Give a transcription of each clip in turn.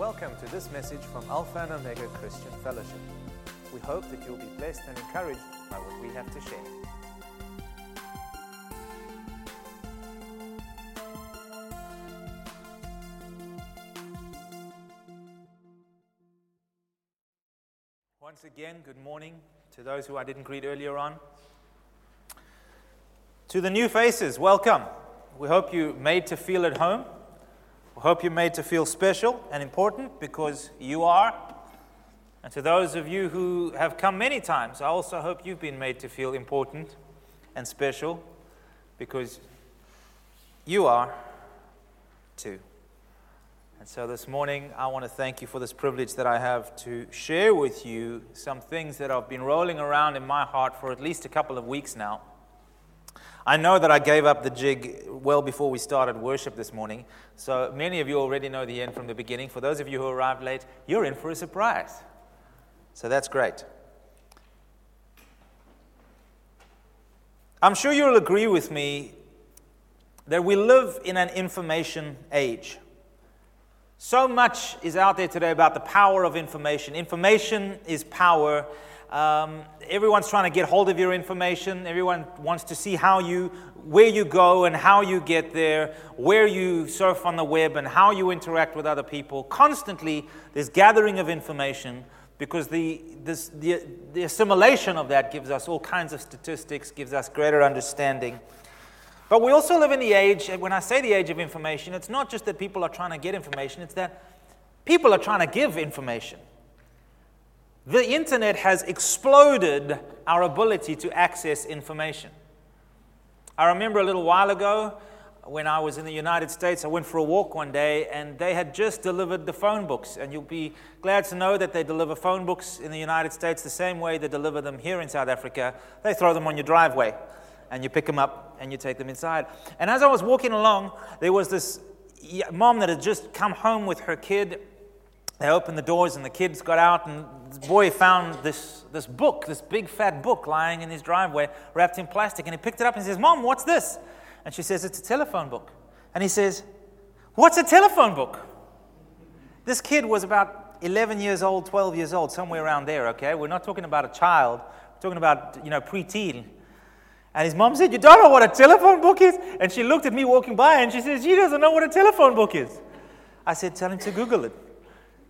Welcome to this message from Alpha and Omega Christian Fellowship. We hope that you'll be blessed and encouraged by what we have to share. Once again, good morning to those who I didn't greet earlier on. To the new faces, welcome. We hope you made to feel at home. Hope you're made to feel special and important because you are. And to those of you who have come many times, I also hope you've been made to feel important and special because you are too. And so this morning, I want to thank you for this privilege that I have to share with you some things that have been rolling around in my heart for at least a couple of weeks now. I know that I gave up the jig well before we started worship this morning, so many of you already know the end from the beginning. For those of you who arrived late, you're in for a surprise. So that's great. I'm sure you'll agree with me that we live in an information age. So much is out there today about the power of information. Information is power. Um, everyone's trying to get hold of your information. Everyone wants to see how you, where you go and how you get there, where you surf on the web and how you interact with other people. Constantly, there's gathering of information because the, this, the, the assimilation of that gives us all kinds of statistics, gives us greater understanding. But we also live in the age, when I say the age of information, it's not just that people are trying to get information, it's that people are trying to give information. The internet has exploded our ability to access information. I remember a little while ago when I was in the United States, I went for a walk one day and they had just delivered the phone books. And you'll be glad to know that they deliver phone books in the United States the same way they deliver them here in South Africa. They throw them on your driveway and you pick them up and you take them inside. And as I was walking along, there was this mom that had just come home with her kid. They opened the doors and the kids got out, and the boy found this, this book, this big fat book lying in his driveway, wrapped in plastic. And he picked it up and says, Mom, what's this? And she says, It's a telephone book. And he says, What's a telephone book? This kid was about 11 years old, 12 years old, somewhere around there, okay? We're not talking about a child, we're talking about, you know, preteen. And his mom said, You don't know what a telephone book is? And she looked at me walking by and she says, She doesn't know what a telephone book is. I said, Tell him to Google it.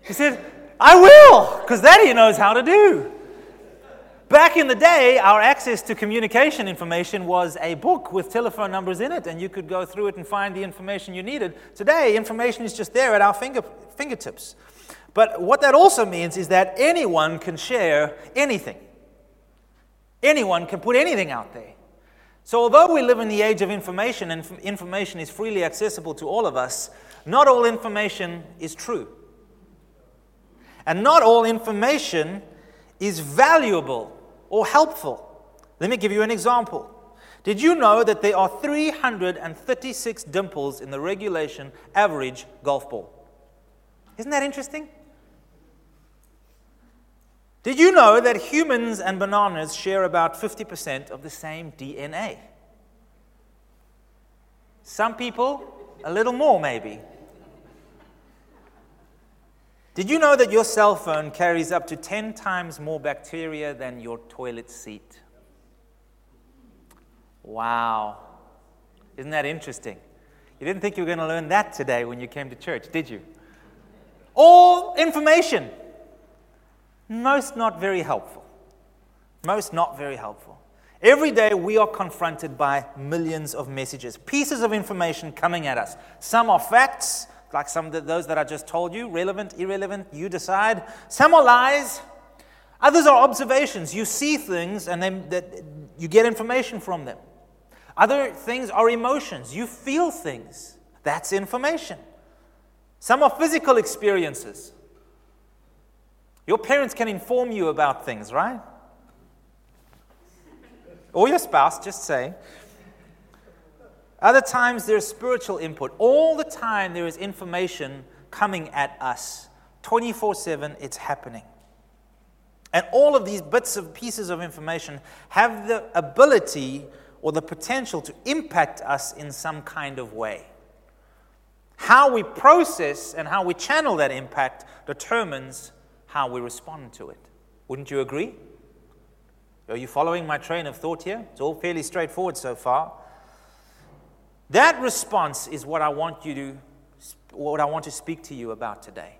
She said, I will, because that he knows how to do. Back in the day, our access to communication information was a book with telephone numbers in it, and you could go through it and find the information you needed. Today, information is just there at our finger, fingertips. But what that also means is that anyone can share anything, anyone can put anything out there. So, although we live in the age of information and information is freely accessible to all of us, not all information is true. And not all information is valuable or helpful. Let me give you an example. Did you know that there are 336 dimples in the regulation average golf ball? Isn't that interesting? Did you know that humans and bananas share about 50% of the same DNA? Some people, a little more maybe. Did you know that your cell phone carries up to 10 times more bacteria than your toilet seat? Wow. Isn't that interesting? You didn't think you were going to learn that today when you came to church, did you? All information most not very helpful. Most not very helpful. Every day we are confronted by millions of messages, pieces of information coming at us. Some are facts, like some of those that I just told you, relevant, irrelevant, you decide. Some are lies. Others are observations. You see things and then that you get information from them. Other things are emotions. You feel things. That's information. Some are physical experiences. Your parents can inform you about things, right? Or your spouse, just say. Other times there's spiritual input. All the time there is information coming at us. 24 7, it's happening. And all of these bits of pieces of information have the ability or the potential to impact us in some kind of way. How we process and how we channel that impact determines how we respond to it. Wouldn't you agree? Are you following my train of thought here? It's all fairly straightforward so far. That response is what I want you to what I want to speak to you about today.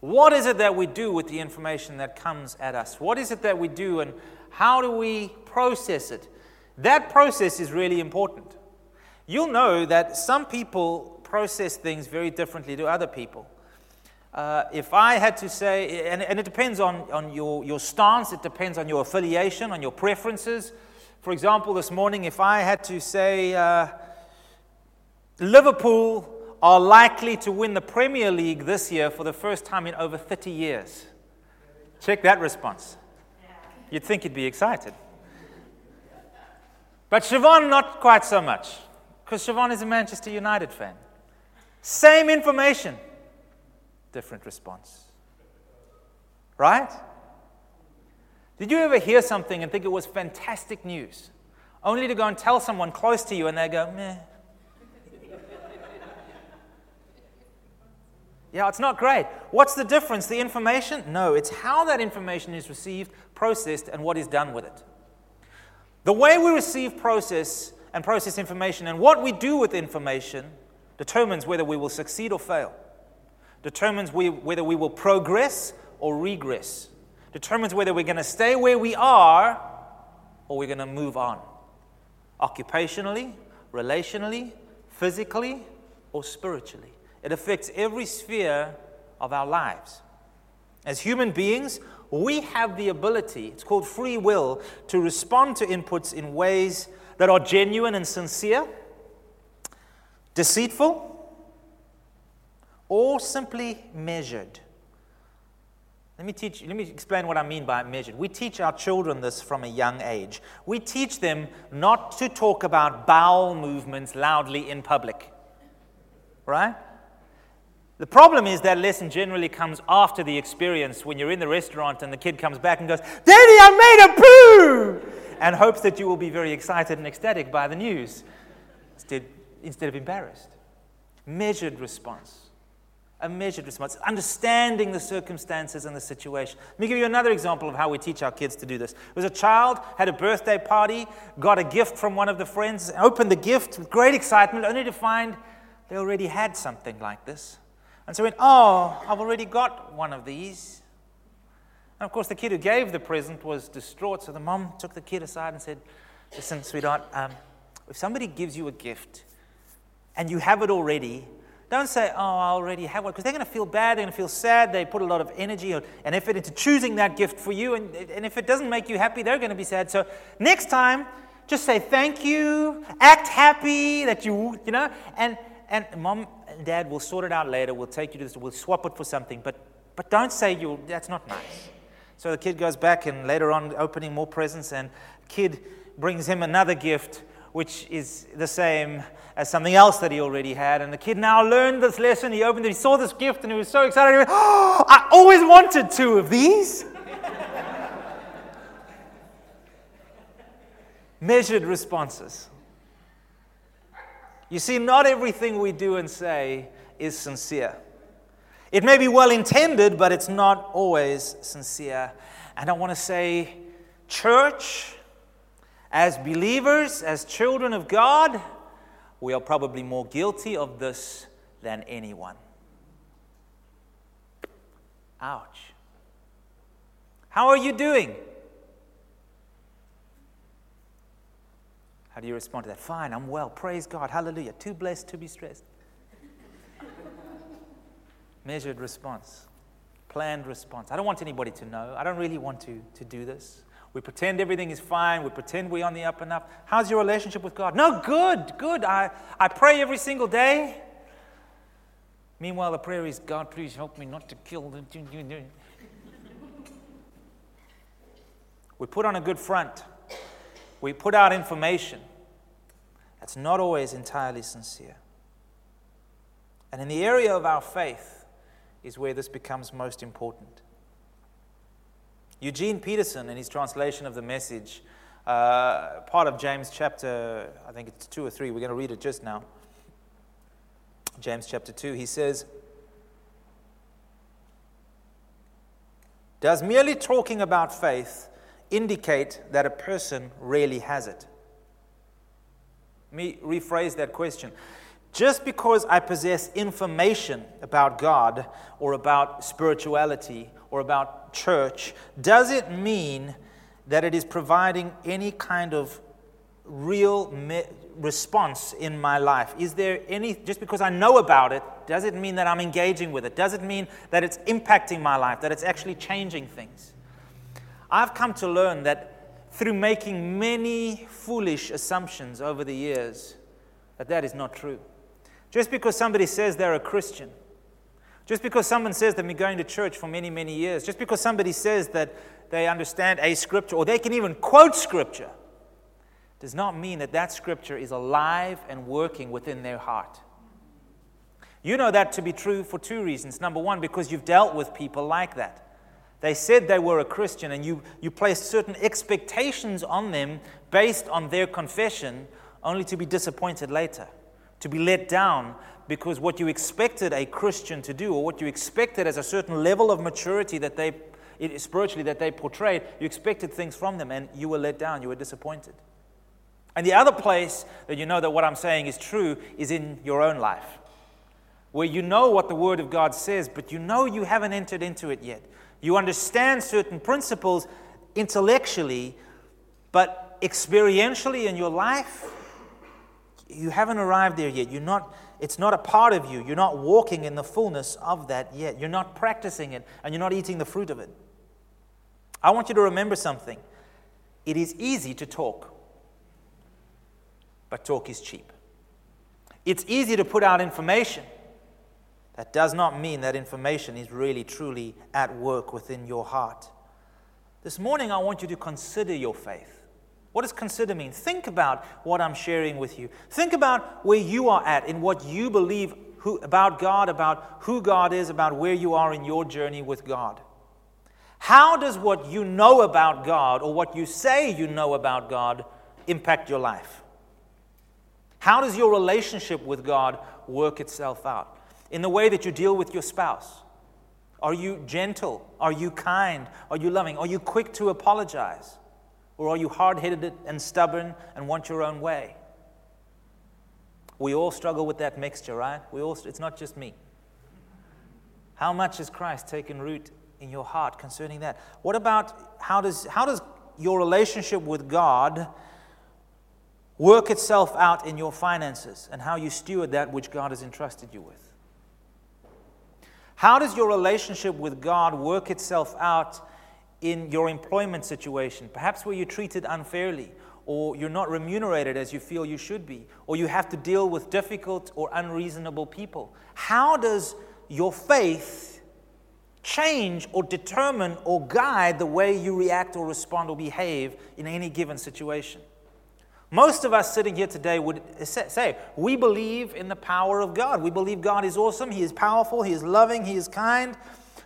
What is it that we do with the information that comes at us? What is it that we do and how do we process it? That process is really important. You'll know that some people process things very differently to other people. Uh, if I had to say, and, and, it depends on, on your, your stance, it depends on your affiliation, on your preferences. For example, this morning, if I had to say uh, Liverpool are likely to win the Premier League this year for the first time in over 30 years, check that response. You'd think you'd be excited. But Siobhan, not quite so much, because Siobhan is a Manchester United fan. Same information different response. Right? Did you ever hear something and think it was fantastic news, only to go and tell someone close to you and they go, meh? Yeah, it's not great. What's the difference? The information? No, it's how that information is received, processed, and what is done with it. The way we receive, process, and process information and what we do with information determines whether we will succeed or fail determines we, whether we will progress or regress, determines whether we're going to stay where we are or we're going to move on. Occupationally, relationally, physically, or spiritually. It affects every sphere of our lives. As human beings, we have the ability, it's called free will, to respond to inputs in ways that are genuine and sincere, deceitful, or simply measured. Let me teach let me explain what I mean by measured. We teach our children this from a young age. We teach them not to talk about bowel movements loudly in public. Right? The problem is that lesson generally comes after the experience when you're in the restaurant and the kid comes back and goes, Daddy, I made a poo! And hopes that you will be very excited and ecstatic by the news instead, instead of embarrassed. Measured response a measured response, understanding the circumstances and the situation. Let me give you another example of how we teach our kids to do this. It was a child, had a birthday party, got a gift from one of the friends, opened the gift with great excitement, only to find they already had something like this. And so went, Oh, I've already got one of these. And of course, the kid who gave the present was distraught. So the mom took the kid aside and said, Listen, sweetheart, um, if somebody gives you a gift and you have it already, don't say, oh, I already have one, because they're going to feel bad, they're going to feel sad, they put a lot of energy and effort into choosing that gift for you, and, and if it doesn't make you happy, they're going to be sad. So next time, just say thank you, act happy that you, you know, and, and mom dad we'll sort it out later, we'll take you to this, we'll swap it for something, but, but don't say you, that's not nice. So the kid goes back and later on opening more presents, and kid brings him another gift, which is the same as something else that he already had. And the kid now learned this lesson. He opened it, he saw this gift, and he was so excited. He went, Oh, I always wanted two of these. Measured responses. You see, not everything we do and say is sincere. It may be well intended, but it's not always sincere. And I want to say, church, as believers, as children of God, we are probably more guilty of this than anyone. Ouch. How are you doing? How do you respond to that? Fine, I'm well. Praise God. Hallelujah. Too blessed to be stressed. Measured response, planned response. I don't want anybody to know. I don't really want to, to do this. We pretend everything is fine. We pretend we're on the up and up. How's your relationship with God? No, good, good. I, I pray every single day. Meanwhile, the prayer is, God, please help me not to kill them. We put on a good front. We put out information that's not always entirely sincere. And in the area of our faith is where this becomes most important. Eugene Peterson, in his translation of the message, uh, part of James chapter, I think it's two or three, we're going to read it just now. James chapter 2, he says, Does merely talking about faith indicate that a person really has it? Let me rephrase that question. Just because I possess information about God or about spirituality or about church, does it mean that it is providing any kind of real me- response in my life? Is there any, just because I know about it, does it mean that I'm engaging with it? Does it mean that it's impacting my life, that it's actually changing things? I've come to learn that through making many foolish assumptions over the years, that that is not true. Just because somebody says they're a Christian, just because someone says they've been going to church for many, many years, just because somebody says that they understand a scripture or they can even quote scripture, does not mean that that scripture is alive and working within their heart. You know that to be true for two reasons. Number one, because you've dealt with people like that. They said they were a Christian, and you, you placed certain expectations on them based on their confession, only to be disappointed later, to be let down because what you expected a Christian to do, or what you expected as a certain level of maturity that they spiritually that they portrayed, you expected things from them, and you were let down, you were disappointed. And the other place that you know that what I'm saying is true is in your own life, where you know what the Word of God says, but you know you haven't entered into it yet. You understand certain principles intellectually, but experientially in your life, you haven't arrived there yet. You're not, it's not a part of you. You're not walking in the fullness of that yet. You're not practicing it, and you're not eating the fruit of it. I want you to remember something. It is easy to talk but talk is cheap. It's easy to put out information. That does not mean that information is really, truly at work within your heart. This morning, I want you to consider your faith. What does consider mean? Think about what I'm sharing with you. Think about where you are at in what you believe who, about God, about who God is, about where you are in your journey with God. How does what you know about God or what you say you know about God impact your life? How does your relationship with God work itself out? In the way that you deal with your spouse. Are you gentle? Are you kind? Are you loving? Are you quick to apologize? Or are you hard headed and stubborn and want your own way? We all struggle with that mixture, right? We all, it's not just me. How much has Christ taken root in your heart concerning that? What about how does, how does your relationship with God work itself out in your finances and how you steward that which God has entrusted you with? How does your relationship with God work itself out in your employment situation? Perhaps where you're treated unfairly, or you're not remunerated as you feel you should be, or you have to deal with difficult or unreasonable people. How does your faith change or determine or guide the way you react or respond or behave in any given situation? Most of us sitting here today would say, We believe in the power of God. We believe God is awesome. He is powerful. He is loving. He is kind.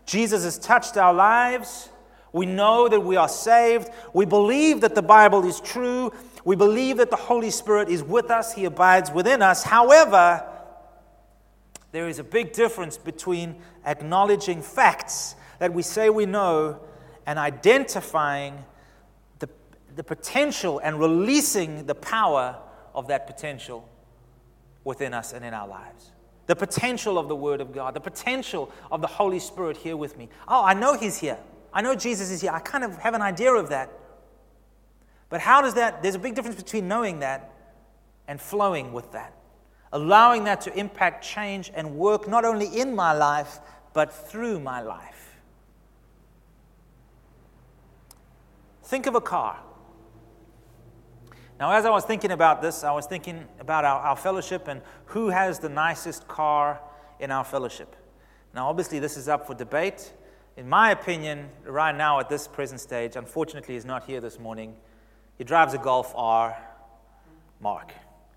Jesus has touched our lives. We know that we are saved. We believe that the Bible is true. We believe that the Holy Spirit is with us. He abides within us. However, there is a big difference between acknowledging facts that we say we know and identifying the potential and releasing the power of that potential within us and in our lives. The potential of the Word of God, the potential of the Holy Spirit here with me. Oh, I know He's here. I know Jesus is here. I kind of have an idea of that. But how does that, there's a big difference between knowing that and flowing with that. Allowing that to impact, change, and work not only in my life, but through my life. Think of a car. Now, as I was thinking about this, I was thinking about our, our fellowship and who has the nicest car in our fellowship. Now, obviously, this is up for debate. In my opinion, right now at this present stage, unfortunately, he's not here this morning. He drives a Golf R. Mark.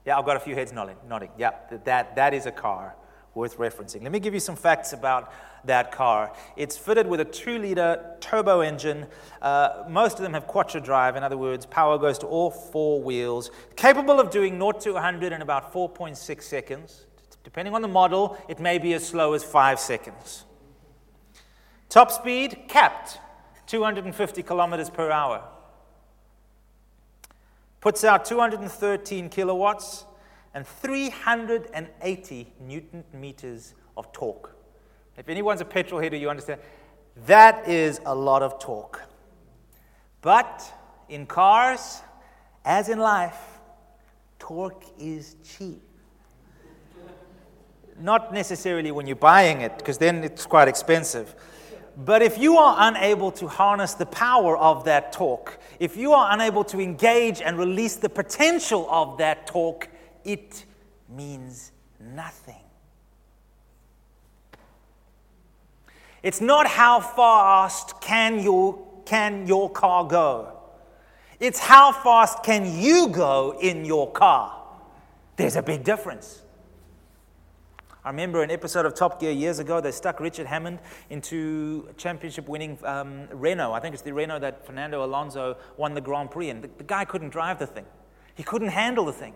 Yeah, I've got a few heads nodding. nodding. Yeah, that, that is a car worth referencing. Let me give you some facts about that car. It's fitted with a 2 liter turbo engine. Uh, most of them have quattro drive, in other words, power goes to all four wheels. Capable of doing 0 to 100 in about 4.6 seconds. Depending on the model, it may be as slow as five seconds. Top speed capped 250 kilometers per hour. Puts out 213 kilowatts and 380 newton meters of torque. If anyone's a petrol header, you understand that is a lot of torque. But in cars, as in life, torque is cheap. Not necessarily when you're buying it, because then it's quite expensive. But if you are unable to harness the power of that torque, if you are unable to engage and release the potential of that torque, it means nothing. It's not how fast can your, can your car go. It's how fast can you go in your car. There's a big difference. I remember an episode of Top Gear years ago, they stuck Richard Hammond into championship winning um, Renault. I think it's the Renault that Fernando Alonso won the Grand Prix, and the, the guy couldn't drive the thing. He couldn't handle the thing.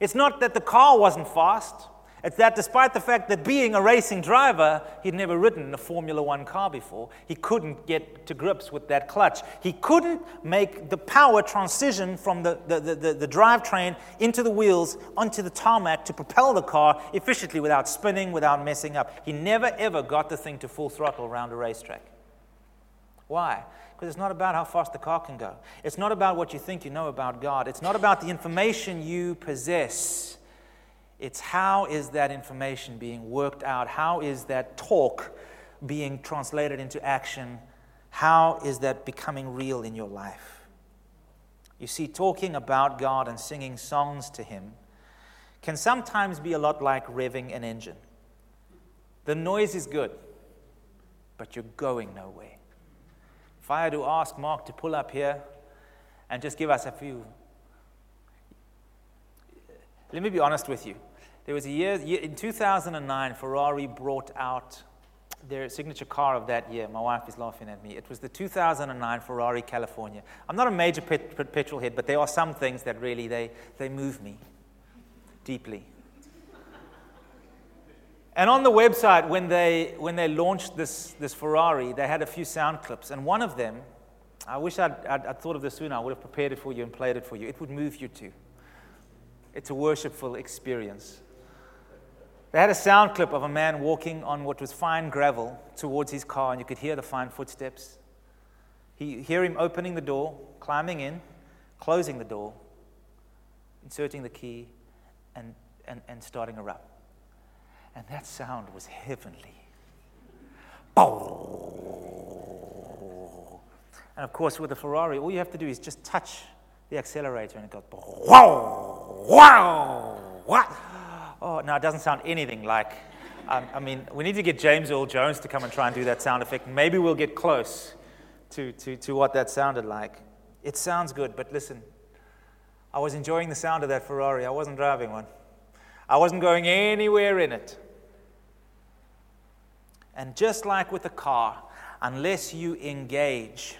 It's not that the car wasn't fast, it's that despite the fact that being a racing driver, he'd never ridden a Formula One car before, he couldn't get to grips with that clutch. He couldn't make the power transition from the, the, the, the, the drivetrain into the wheels onto the tarmac to propel the car efficiently without spinning, without messing up. He never ever got the thing to full throttle around a racetrack. Why? Because it's not about how fast the car can go. It's not about what you think you know about God. It's not about the information you possess. It's how is that information being worked out? How is that talk being translated into action? How is that becoming real in your life? You see, talking about God and singing songs to Him can sometimes be a lot like revving an engine. The noise is good, but you're going nowhere. If I had to ask Mark to pull up here and just give us a few. Let me be honest with you. There was a year, in 2009, Ferrari brought out their signature car of that year. My wife is laughing at me. It was the 2009 Ferrari California. I'm not a major pet, petrol head, but there are some things that really they, they move me deeply. And on the website, when they, when they launched this, this Ferrari, they had a few sound clips. And one of them, I wish I'd, I'd, I'd thought of this sooner. I would have prepared it for you and played it for you. It would move you too. It's a worshipful experience. They had a sound clip of a man walking on what was fine gravel towards his car, and you could hear the fine footsteps. He hear him opening the door, climbing in, closing the door, inserting the key, and, and, and starting a run. And that sound was heavenly. And of course, with a Ferrari, all you have to do is just touch the accelerator and it goes wow, wow, what? Oh, no, it doesn't sound anything like. Um, I mean, we need to get James Earl Jones to come and try and do that sound effect. Maybe we'll get close to, to, to what that sounded like. It sounds good, but listen, I was enjoying the sound of that Ferrari. I wasn't driving one, I wasn't going anywhere in it. And just like with a car, unless you engage,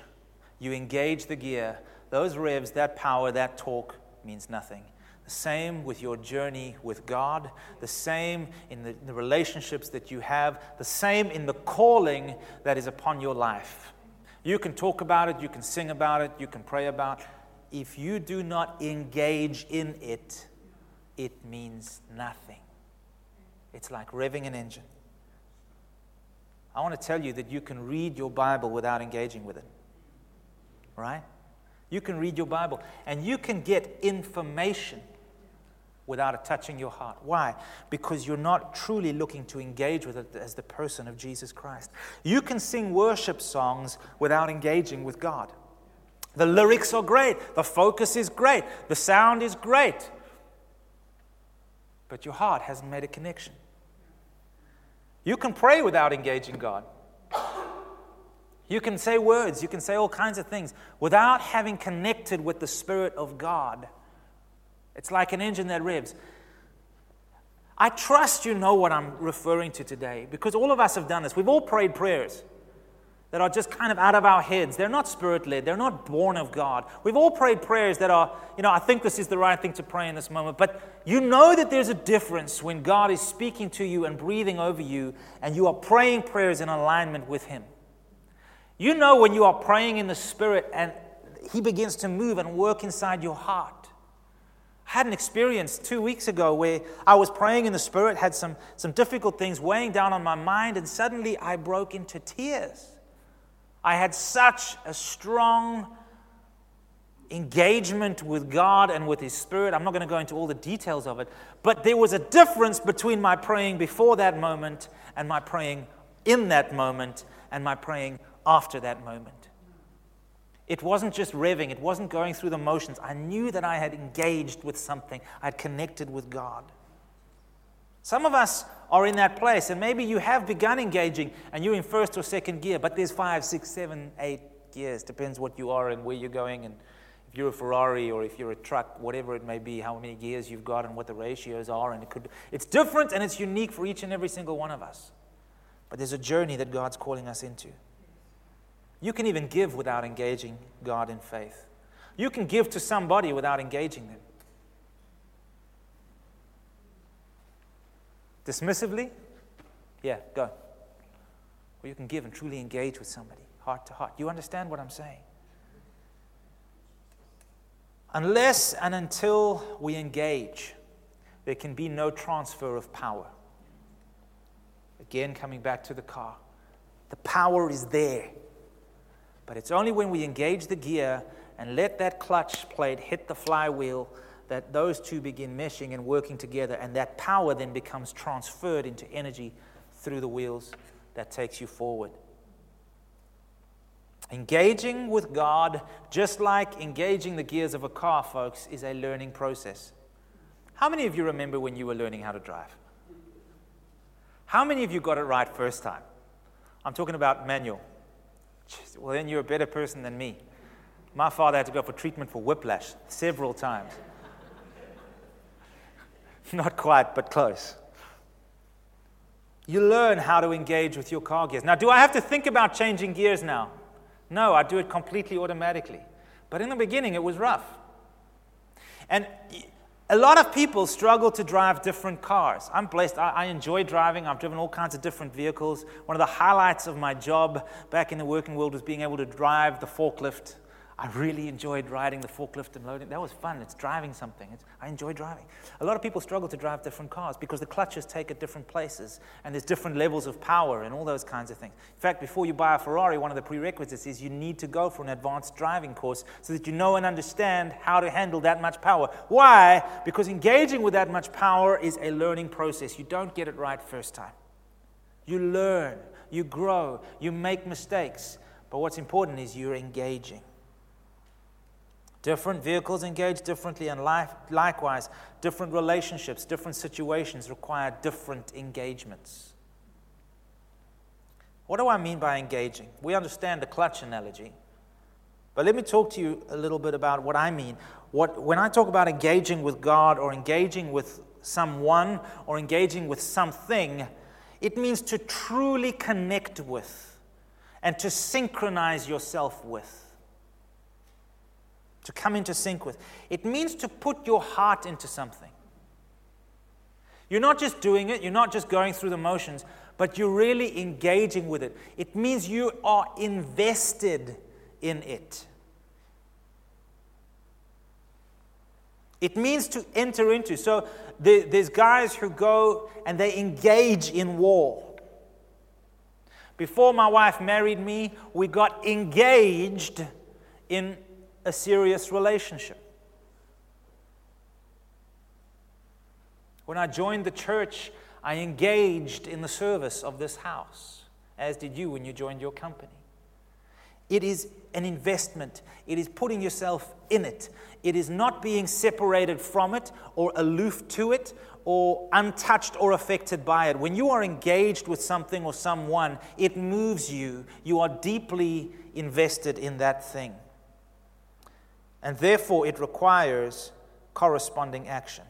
you engage the gear, those revs, that power, that torque means nothing. The same with your journey with God, the same in the, the, relationships that you have, the same in the calling that is upon your life. You can talk about it, you can sing about it, you can pray about it. If you do not engage in it, it means nothing. It's like revving an engine. I want to tell you that you can read your Bible without engaging with it. Right? You can read your Bible and you can get information without it touching your heart. Why? Because you're not truly looking to engage with it as the person of Jesus Christ. You can sing worship songs without engaging with God. The lyrics are great, the focus is great, the sound is great, but your heart hasn't made a connection. You can pray without engaging God. You can say words, you can say all kinds of things without having connected with the Spirit of God. It's like an engine that revs. I trust you know what I'm referring to today because all of us have done this. We've all prayed prayers. That are just kind of out of our heads. They're not spirit led, they're not born of God. We've all prayed prayers that are, you know, I think this is the right thing to pray in this moment, but you know that there's a difference when God is speaking to you and breathing over you and you are praying prayers in alignment with Him. You know when you are praying in the Spirit and He begins to move and work inside your heart. I had an experience two weeks ago where I was praying in the Spirit, had some, some difficult things weighing down on my mind, and suddenly I broke into tears. I had such a strong engagement with God and with His Spirit. I'm not going to go into all the details of it, but there was a difference between my praying before that moment and my praying in that moment and my praying after that moment. It wasn't just revving, it wasn't going through the motions. I knew that I had engaged with something, I had connected with God. Some of us are in that place, and maybe you have begun engaging and you're in first or second gear, but there's five, six, seven, eight gears. Depends what you are and where you're going, and if you're a Ferrari or if you're a truck, whatever it may be, how many gears you've got and what the ratios are, and it could. It's different and it's unique for each and every single one of us. But there's a journey that God's calling us into. You can even give without engaging God in faith. You can give to somebody without engaging them. Dismissively? Yeah, go. Or you can give and truly engage with somebody, heart to heart. You understand what I'm saying? Unless and until we engage, there can be no transfer of power. Again, coming back to the car, the power is there. But it's only when we engage the gear and let that clutch plate hit the flywheel that those two begin meshing and working together, and that power then becomes transferred into energy through the wheels that takes you forward. Engaging with God, just like engaging the gears of a car, folks, is a learning process. How many of you remember when you were learning how to drive? How many of you got it right first time? I'm talking about manual. Well, then you're a better person than me. My father had to go for treatment for whiplash several times. Not quite, but close. You learn how to engage with your car gears. Now, do I have to think about changing gears now? No, I do it completely automatically. But in the beginning, it was rough. And a lot of people struggle to drive different cars. I'm blessed. I, I, enjoy driving. I've driven all kinds of different vehicles. One of the highlights of my job back in the working world was being able to drive the forklift I really enjoyed riding the forklift and loading. That was fun. It's driving something. It's, I enjoy driving. A lot of people struggle to drive different cars because the clutches take at different places and there's different levels of power and all those kinds of things. In fact, before you buy a Ferrari, one of the prerequisites is you need to go for an advanced driving course so that you know and understand how to handle that much power. Why? Because engaging with that much power is a learning process. You don't get it right first time. You learn, you grow, you make mistakes. But what's important is you're engaging. Different vehicles engage differently, and life, likewise, different relationships, different situations require different engagements. What do I mean by engaging? We understand the clutch analogy, but let me talk to you a little bit about what I mean. What, when I talk about engaging with God or engaging with someone or engaging with something, it means to truly connect with and to synchronize yourself with to come into sync with. It means to put your heart into something. You're not just doing it, you're not just going through the motions, but you're really engaging with it. It means you are invested in it. It means to enter into. So there's guys who go and they engage in war. Before my wife married me, we got engaged in a serious relationship. When I joined the church, I engaged in the service of this house, as did you when you joined your company. It is an investment. It is putting yourself in it. It is not being separated from it or aloof to it or untouched or affected by it. When you are engaged with something or someone, it moves you. You are deeply invested in that thing and therefore it requires corresponding action.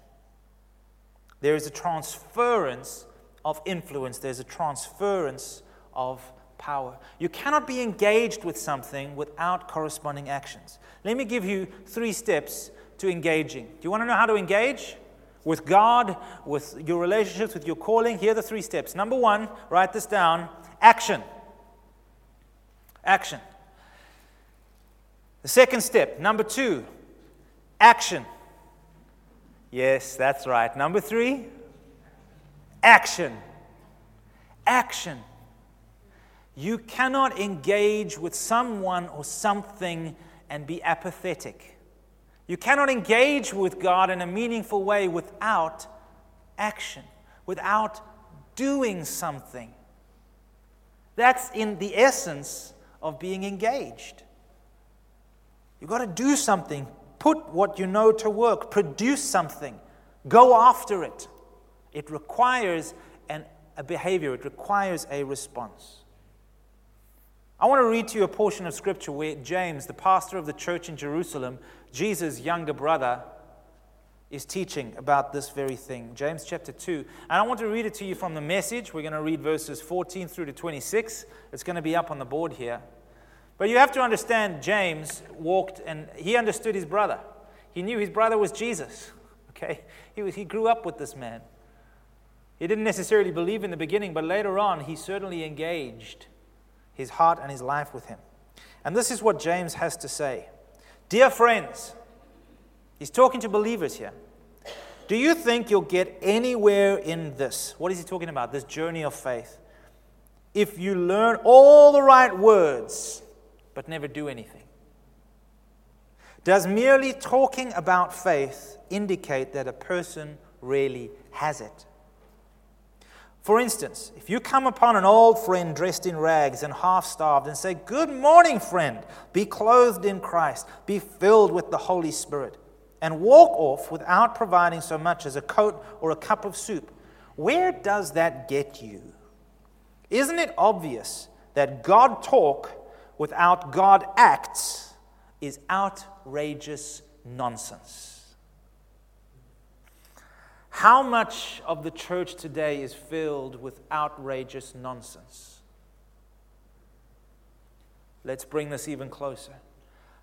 There is a transference of influence, there's a transference of power. You cannot be engaged with something without corresponding actions. Let me give you three steps to engaging. Do you want to know how to engage? With God, with your relationships, with your calling, here are the three steps. Number one, write this down action. Action. The second step, number two, action. Yes, that's right. Number three, action. Action. You cannot engage with someone or something and be apathetic. You cannot engage with God in a meaningful way without action, without doing something. That's in the essence of being engaged. You've got to do something, put what you know to work, produce something, go after it. It requires an, a behavior, it requires a response. I want to read to you a portion of scripture where James, the pastor of the church in Jerusalem, Jesus' younger brother, is teaching about this very thing. James chapter 2. And I want to read it to you from the message. We're going to read verses 14 through to 26. It's going to be up on the board here. But you have to understand, James walked and he understood his brother. He knew his brother was Jesus. Okay? He, was, he grew up with this man. He didn't necessarily believe in the beginning, but later on, he certainly engaged his heart and his life with him. And this is what James has to say Dear friends, he's talking to believers here. Do you think you'll get anywhere in this? What is he talking about? This journey of faith. If you learn all the right words, but never do anything. Does merely talking about faith indicate that a person really has it? For instance, if you come upon an old friend dressed in rags and half starved and say, Good morning, friend, be clothed in Christ, be filled with the Holy Spirit, and walk off without providing so much as a coat or a cup of soup, where does that get you? Isn't it obvious that God talk without God acts is outrageous nonsense? How much of the church today is filled with outrageous nonsense? Let's bring this even closer.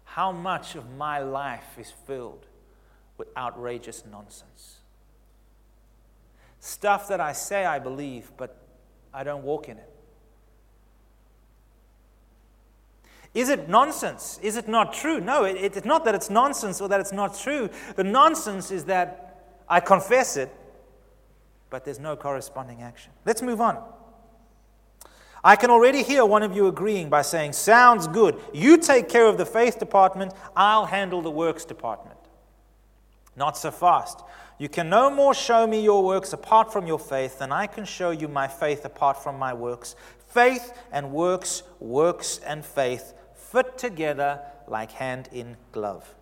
How much of my life is filled with outrageous nonsense? Stuff that I say I believe, but I don't walk in it. Is it nonsense? Is it not true? No, it, it's not that it's nonsense or that it's not true. The nonsense is that I confess it, but there's no corresponding action. Let's move on. I can already hear one of you agreeing by saying, Sounds good. You take care of the faith department, I'll handle the works department. Not so fast. You can no more show me your works apart from your faith than I can show you my faith apart from my works. Faith and works, works and faith fit together like hand in glove.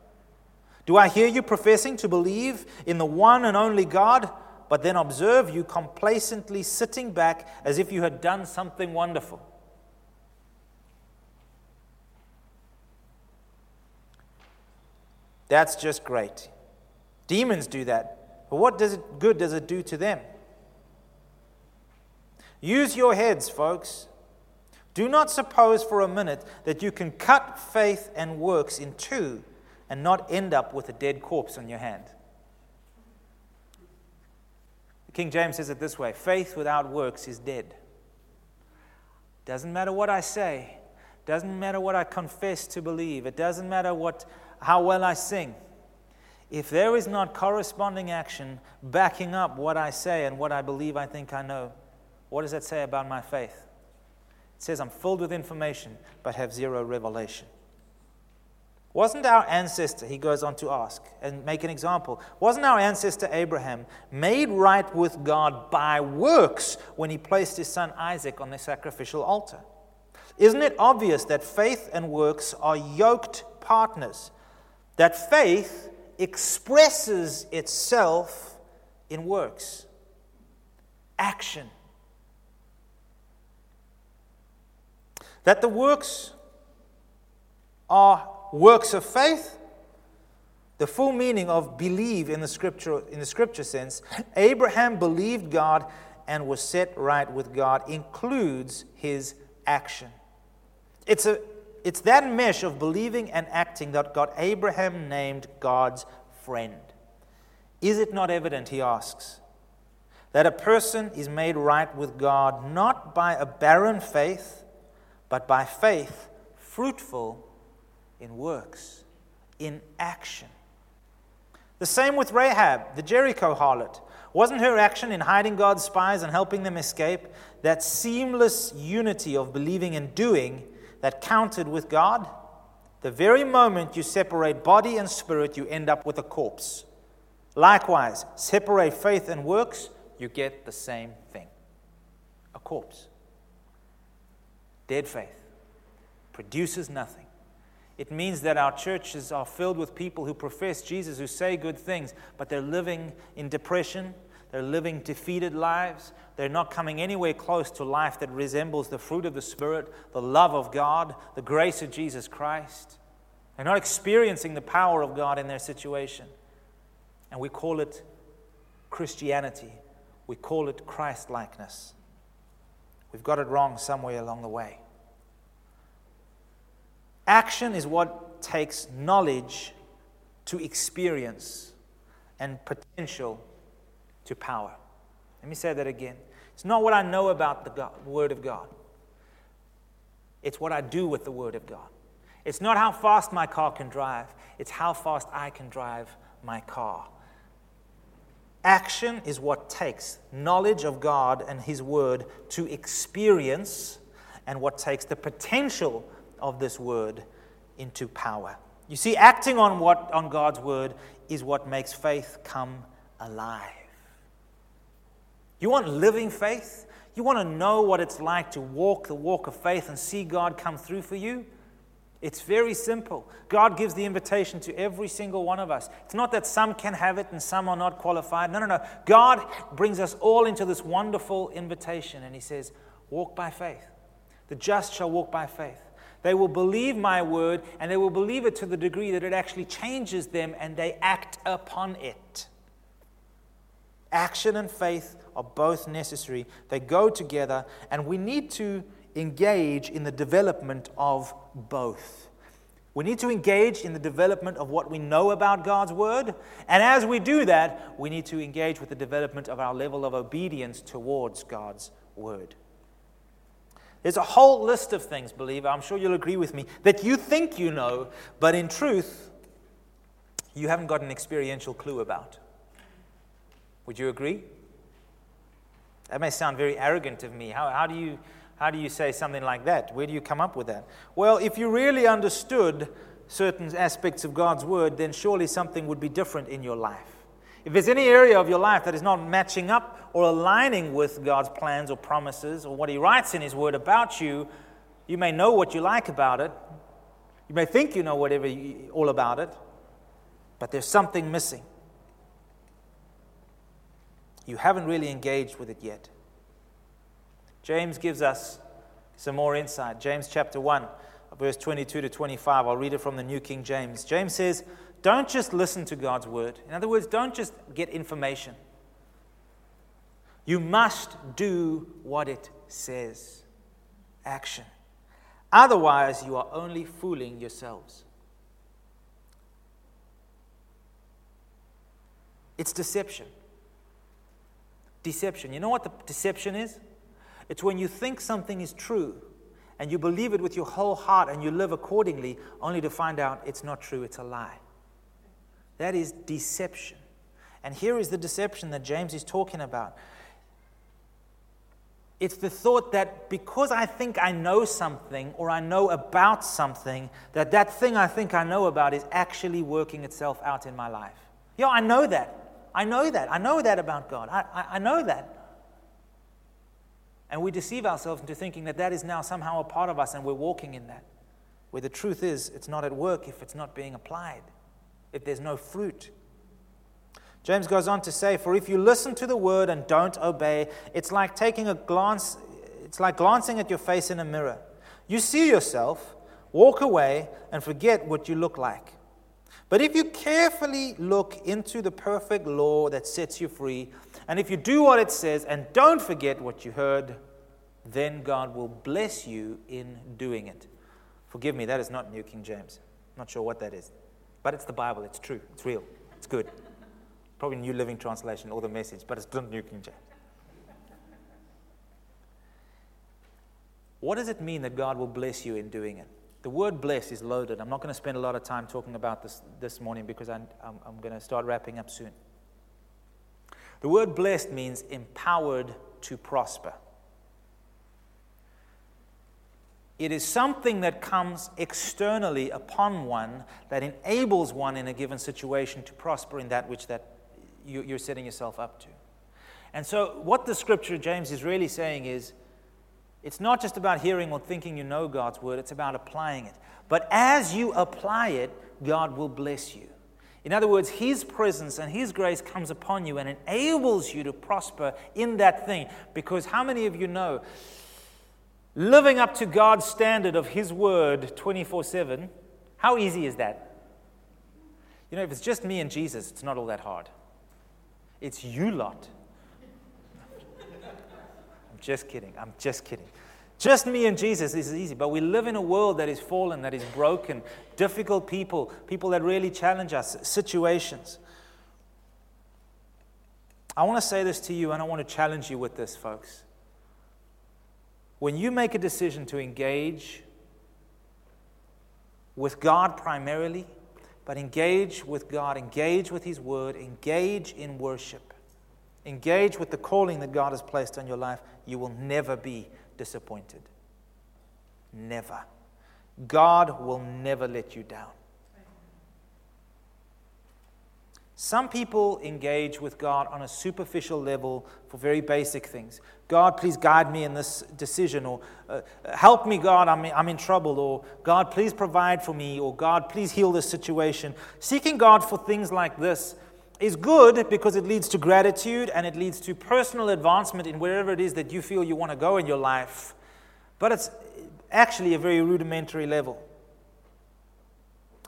Do I hear you professing to believe in the one and only God, but then observe you complacently sitting back as if you had done something wonderful? That's just great. Demons do that. But what does it, good does it do to them? Use your heads, folks. Do not suppose for a minute that you can cut faith and works in two and not end up with a dead corpse on your hand. King James says it this way faith without works is dead. Doesn't matter what I say, doesn't matter what I confess to believe, it doesn't matter what, how well I sing. If there is not corresponding action backing up what I say and what I believe I think I know, what does that say about my faith? It says I'm filled with information but have zero revelation. Wasn't our ancestor, he goes on to ask and make an example, wasn't our ancestor Abraham made right with God by works when he placed his son Isaac on the sacrificial altar? Isn't it obvious that faith and works are yoked partners? That faith expresses itself in works, action. That the works are works of faith, the full meaning of believe in the scripture in the scripture sense, Abraham believed God and was set right with God includes his action. It's, a, it's that mesh of believing and acting that got Abraham named God's friend. Is it not evident, he asks, that a person is made right with God not by a barren faith, but by faith fruitful in works, in action? The same with Rahab, the Jericho harlot. Wasn't her action in hiding God's spies and helping them escape that seamless unity of believing and doing that counted with God? The very moment you separate body and spirit, you end up with a corpse. Likewise, separate faith and works, you get the same thing a corpse. Dead faith produces nothing. It means that our churches are filled with people who profess Jesus, who say good things, but they're living in depression. They're living defeated lives. They're not coming anywhere close to life that resembles the fruit of the Spirit, the love of God, the grace of Jesus Christ. They're not experiencing the power of God in their situation. And we call it Christianity. We call it Christ likeness. We've got it wrong somewhere along the way. Action is what takes knowledge to experience and potential to power. Let me say that again. It's not what I know about the God, Word of God, it's what I do with the Word of God. It's not how fast my car can drive, it's how fast I can drive my car. Action is what takes knowledge of God and His Word to experience, and what takes the potential of this Word into power. You see, acting on, what, on God's Word is what makes faith come alive. You want living faith? You want to know what it's like to walk the walk of faith and see God come through for you? It's very simple. God gives the invitation to every single one of us. It's not that some can have it and some are not qualified. No, no, no. God brings us all into this wonderful invitation, and He says, Walk by faith. The just shall walk by faith. They will believe my word, and they will believe it to the degree that it actually changes them and they act upon it. Action and faith are both necessary, they go together, and we need to engage in the development of both. We need to engage in the development of what we know about God's Word. And as we do that, we need to engage with the development of our level of obedience towards God's Word. There's a whole list of things, believer, I'm sure you'll agree with me, that you think you know, but in truth, you haven't got an experiential clue about. Would you agree? That may sound very arrogant of me. How, how, do you, how do you say something like that? Where do you come up with that? Well, if you really understood certain aspects of God's word, then surely something would be different in your life. If there's any area of your life that is not matching up or aligning with God's plans or promises or what He writes in His Word about you, you may know what you like about it. You may think you know whatever you, all about it, but there's something missing. You haven't really engaged with it yet. James gives us some more insight. James chapter 1, verse 22 to 25. I'll read it from the New King James. James says, Don't just listen to God's word. In other words, don't just get information. You must do what it says. Action. Otherwise, you are only fooling yourselves. It's deception. Deception. You know what the deception is? It's when you think something is true and you believe it with your whole heart and you live accordingly, only to find out it's not true, it's a lie. That is deception. And here is the deception that James is talking about. It's the thought that because I think I know something or I know about something, that that thing I think I know about is actually working itself out in my life. Yeah, I know that. I know that. I know that about God. I, I, I know that. And we deceive ourselves into thinking that that is now somehow a part of us and we're walking in that. Where the truth is, it's not at work if it's not being applied, if there's no fruit. James goes on to say, For if you listen to the word and don't obey, it's like taking a glance, it's like glancing at your face in a mirror. You see yourself, walk away, and forget what you look like. But if you carefully look into the perfect law that sets you free, and if you do what it says and don't forget what you heard, then God will bless you in doing it. Forgive me, that is not New King James. Not sure what that is. But it's the Bible. It's true. It's real. It's good. Probably New Living Translation or the message, but it's not New King James. What does it mean that God will bless you in doing it? The word bless is loaded. I'm not going to spend a lot of time talking about this this morning because I'm, I'm, I'm going to start wrapping up soon. The word blessed means empowered to prosper. It is something that comes externally upon one that enables one in a given situation to prosper in that which that you're setting yourself up to. And so, what the scripture, James, is really saying is it's not just about hearing or thinking you know God's word, it's about applying it. But as you apply it, God will bless you. In other words, His presence and His grace comes upon you and enables you to prosper in that thing. Because how many of you know living up to God's standard of His word 24 7, how easy is that? You know, if it's just me and Jesus, it's not all that hard. It's you lot. I'm just kidding. I'm just kidding. Just me and Jesus is easy, but we live in a world that is fallen, that is broken, difficult people, people that really challenge us, situations. I want to say this to you, and I want to challenge you with this, folks. When you make a decision to engage with God primarily, but engage with God, engage with His Word, engage in worship, engage with the calling that God has placed on your life, you will never be disappointed. Never. God will never let you down. Some people engage with God on a superficial level for very basic things. God, please guide me in this decision, or uh, help me, God, I'm, I'm in trouble, or God, please provide for me, or God, please heal this situation. Seeking God for things like this is good because it leads to gratitude and it leads to personal advancement in wherever it is that you feel you want to go in your life. But it's actually a very rudimentary level.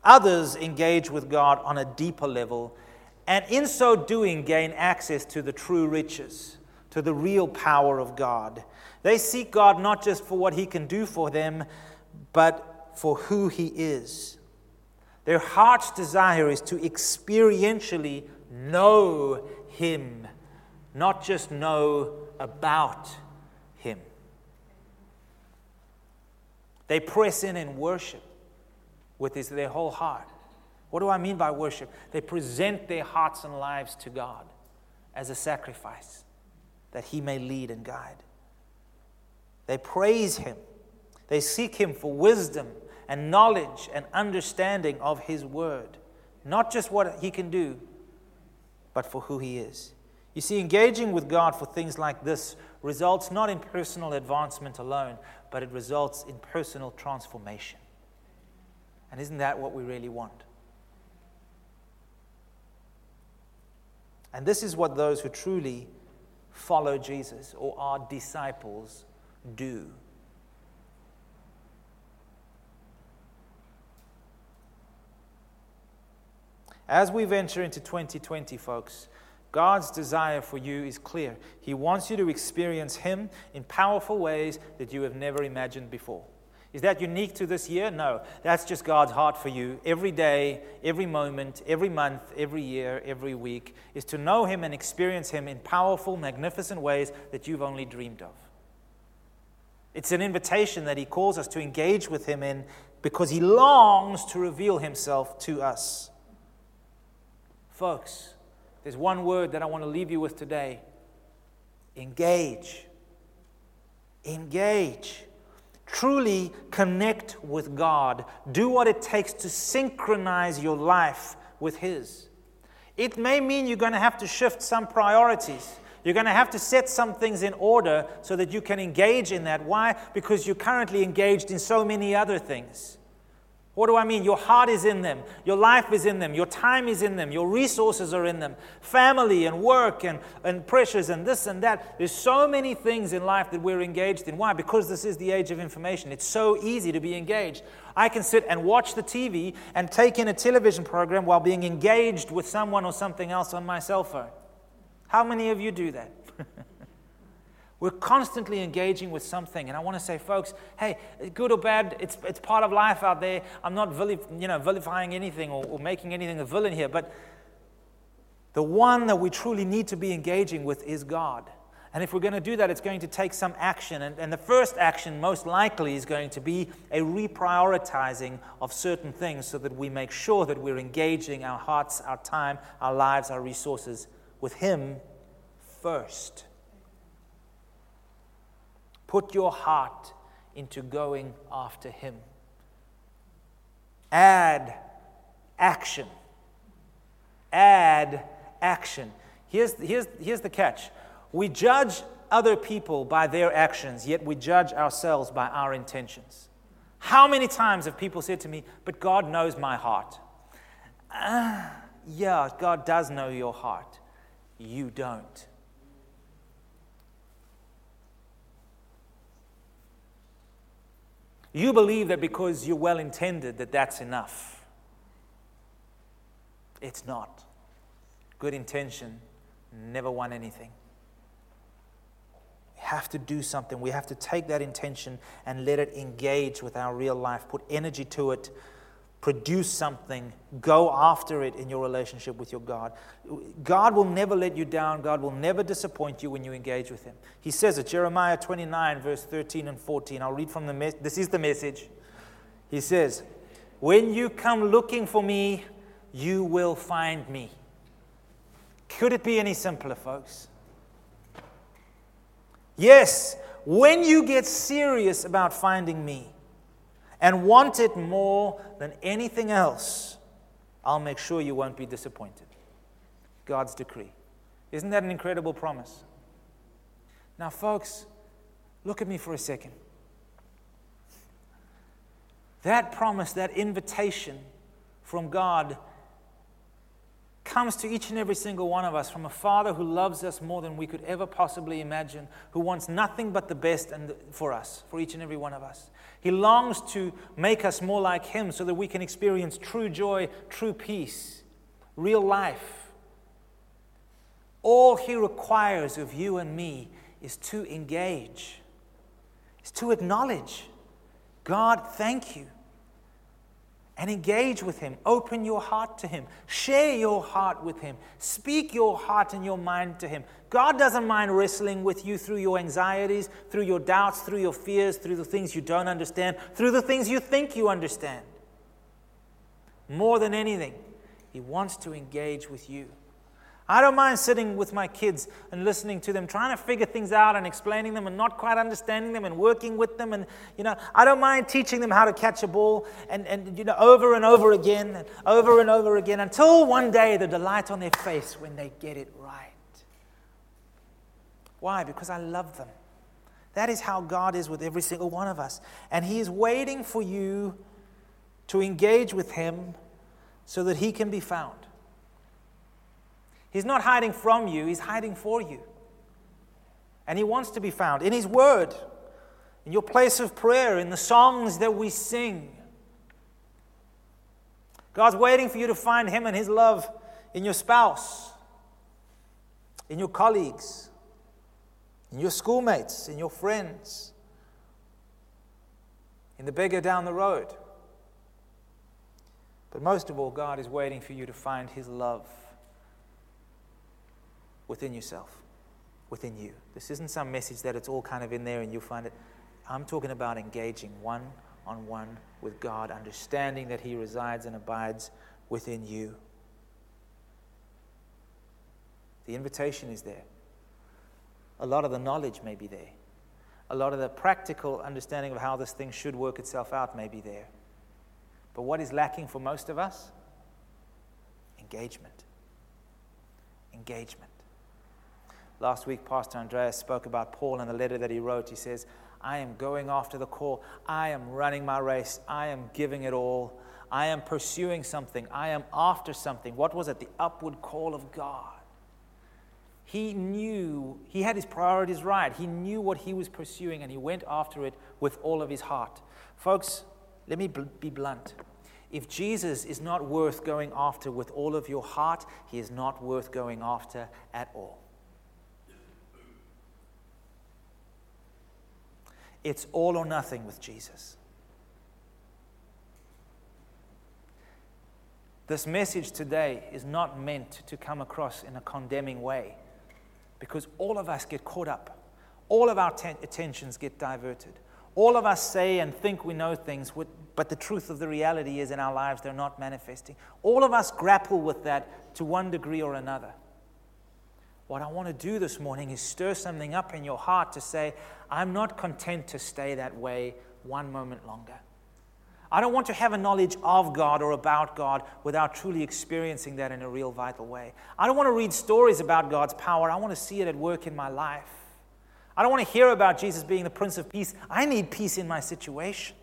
Others engage with God on a deeper level and in so doing gain access to the true riches, to the real power of God. They seek God not just for what He can do for them, but for who He is. Their heart's desire is to experientially know Him, not just know about Him. They press in and worship with his, their whole heart. What do I mean by worship? They present their hearts and lives to God as a sacrifice that He may lead and guide. They praise Him. They seek Him for wisdom and knowledge and understanding of His Word. Not just what He can do, but for who He is. You see, engaging with God for things like this results not in personal advancement alone, but it results in personal transformation. And isn't that what we really want? And this is what those who truly follow Jesus or are disciples do. As we venture into 2020, folks, God's desire for you is clear. He wants you to experience Him in powerful ways that you have never imagined before. Is that unique to this year? No. That's just God's heart for you every day, every moment, every month, every year, every week, is to know Him and experience Him in powerful, magnificent ways that you've only dreamed of. It's an invitation that He calls us to engage with Him in because He longs to reveal Himself to us. Folks, there's one word that I want to leave you with today engage. Engage. Truly connect with God. Do what it takes to synchronize your life with His. It may mean you're going to have to shift some priorities. You're going to have to set some things in order so that you can engage in that. Why? Because you're currently engaged in so many other things. What do I mean? Your heart is in them. Your life is in them. Your time is in them. Your resources are in them. Family and work and, and pressures and this and that. There's so many things in life that we're engaged in. Why? Because this is the age of information. It's so easy to be engaged. I can sit and watch the TV and take in a television program while being engaged with someone or something else on my cell phone. How many of you do that? We're constantly engaging with something. And I want to say, folks, hey, good or bad, it's, it's part of life out there. I'm not vilif- you know, vilifying anything or, or making anything a villain here, but the one that we truly need to be engaging with is God. And if we're going to do that, it's going to take some action. And, and, the first action, most likely, is going to be a reprioritizing of certain things so that we make sure that we're engaging our hearts, our time, our lives, our resources with Him first. Put your heart into going after Him. Add action. Add action. Here's, here's, here's the catch we judge other people by their actions, yet we judge ourselves by our intentions. How many times have people said to me, But God knows my heart? Uh, yeah, God does know your heart. You don't. You believe that because you're well intended that that's enough. It's not. Good intention never won anything. We have to do something. We have to take that intention and let it engage with our real life, put energy to it, produce something, go after it in your relationship with your God. God will never let you down. God will never disappoint you when you engage with Him. He says it, Jeremiah 29, verse 13 and 14. I'll read from the message. This is the message. He says, When you come looking for me, you will find me. Could it be any simpler, folks? Yes, when you get serious about finding me, and want it more than anything else, I'll make sure you won't be disappointed. God's decree. Isn't that an incredible promise? Now, folks, look at me for a second. That promise, that invitation from God comes to each and every single one of us from a Father who loves us more than we could ever possibly imagine, who wants nothing but the best and for us, for each and every one of us. He longs to make us more like Him so that we can experience true joy, true peace, real life. All He requires of you and me is to engage, is to acknowledge God, thank you and engage with Him. Open your heart to Him. Share your heart with Him. Speak your heart and your mind to Him. God doesn't mind wrestling with you through your anxieties, through your doubts, through your fears, through the things you don't understand, through the things you think you understand. More than anything, He wants to engage with you. I don't mind sitting with my kids and listening to them, trying to figure things out and explaining them and not quite understanding them and working with them. And, you know, I don't mind teaching them how to catch a ball and, and you know, over and over again and over and over again until one day the delight on their face when they get it right. Why? Because I love them. That is how God is with every single one of us. And He is waiting for you to engage with Him so that He can be found. He's not hiding from you, He's hiding for you. And He wants to be found in His Word, in your place of prayer, in the songs that we sing. God's waiting for you to find Him and His love in your spouse, in your colleagues, in your schoolmates, in your friends, in the beggar down the road. But most of all, God is waiting for you to find His love within yourself, within you. This isn't some message that it's all kind of in there and you'll find it. I'm talking about engaging one on one with God, understanding that He resides and abides within you. The invitation is there. A lot of the knowledge may be there. A lot of the practical understanding of how this thing should work itself out may be there. But what is lacking for most of us? Engagement. Engagement. Last week, Pastor Andreas spoke about Paul and the letter that he wrote. He says, I am going after the call. I am running my race. I am giving it all. I am pursuing something. I am after something. What was it? The upward call of God. He knew, he had his priorities right. He knew what he was pursuing and he went after it with all of his heart. Folks, let me be blunt. If Jesus is not worth going after with all of your heart, he is not worth going after at all. It's all or nothing with Jesus. This message today is not meant to come across in a condemning way because all of us get caught up. All of our ten- attentions get diverted. All of us say and think we know things, but the truth of the reality is in our lives they're not manifesting. All of us grapple with that to one degree or another. What I want to do this morning is stir something up in your heart to say, I'm not content to stay that way one moment longer. I don't want to have a knowledge of God or about God without truly experiencing that in a real vital way. I don't want to read stories about God's power. I want to see it at work in my life. I don't want to hear about Jesus being the Prince of Peace. I need peace in my situation.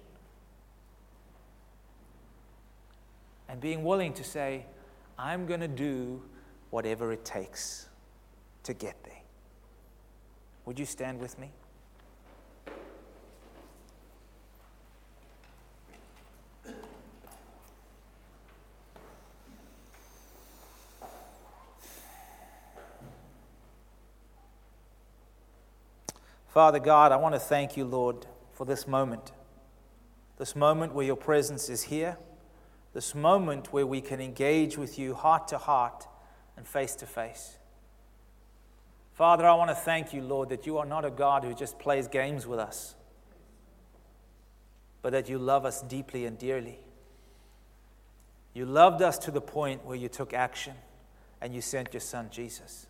And being willing to say, I'm going to do whatever it takes to get there. Would you stand with me? Father God, I want to thank you, Lord, for this moment. This moment where your presence is here. This moment where we can engage with you heart to heart and face to face. Father, I want to thank you, Lord, that you are not a God who just plays games with us, but that you love us deeply and dearly. You loved us to the point where you took action and you sent your son, Jesus.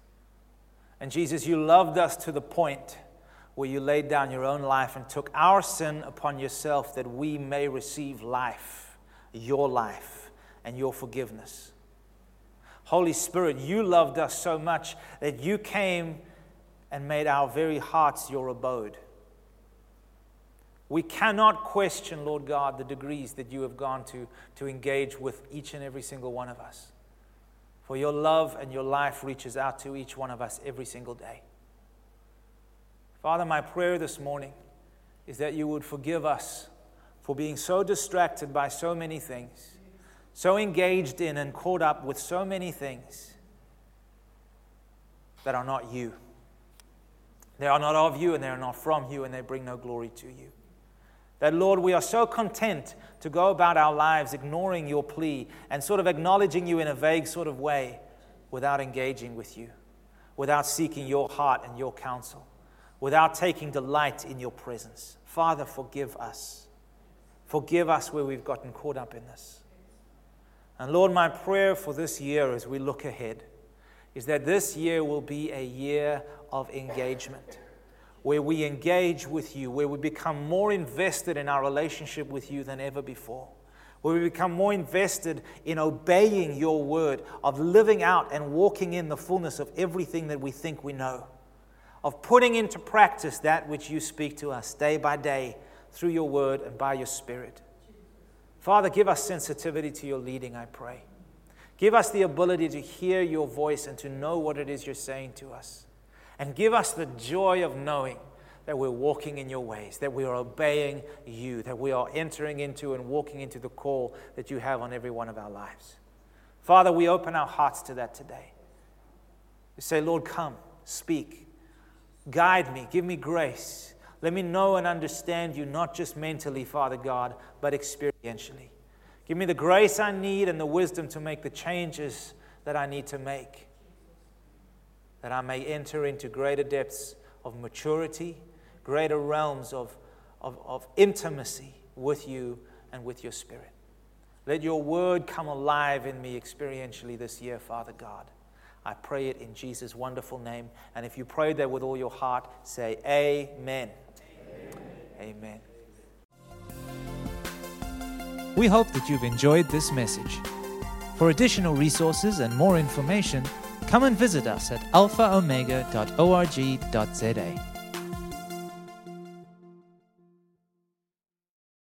And Jesus, you loved us to the point where you laid down your own life and took our sin upon yourself that we may receive life, your life, and your forgiveness. Holy Spirit, you loved us so much that you came and made our very hearts your abode. We cannot question, Lord God, the degrees that you have gone to to engage with each and every single one of us. For your love and your life reaches out to each one of us every single day. Father, my prayer this morning is that you would forgive us for being so distracted by so many things, so engaged in and caught up with so many things that are not you. They are not of you and they are not from you and they bring no glory to you. That, Lord, we are so content to go about our lives ignoring your plea and sort of acknowledging you in a vague sort of way without engaging with you, without seeking your heart and your counsel without taking delight in your presence. Father, forgive us. Forgive us where we've gotten caught up in this. And Lord, my prayer for this year as we look ahead is that this year will be a year of engagement, where we engage with you, where we become more invested in our relationship with you than ever before, where we become more invested in obeying your word, of living out and walking in the fullness of everything that we think we know of putting into practice that which you speak to us day by day through your word and by your spirit. Father, give us sensitivity to your leading, I pray. Give us the ability to hear your voice and to know what it is you're saying to us. And give us the joy of knowing that we're walking in your ways, that we are obeying you, that we are entering into and walking into the call that you have on every one of our lives. Father, we open our hearts to that today. We say, Lord, come, speak. Guide me, give me grace. Let me know and understand you, not just mentally, Father God, but experientially. Give me the grace I need and the wisdom to make the changes that I need to make, that I may enter into greater depths of maturity, greater realms of, of, of intimacy with you and with your Spirit. Let your word come alive in me experientially this year, Father God. I pray it in Jesus' wonderful name. And if you pray that with all your heart, say Amen. Amen. Amen. We hope that you've enjoyed this message. For additional resources and more information, come and visit us at alphaomega.org.za.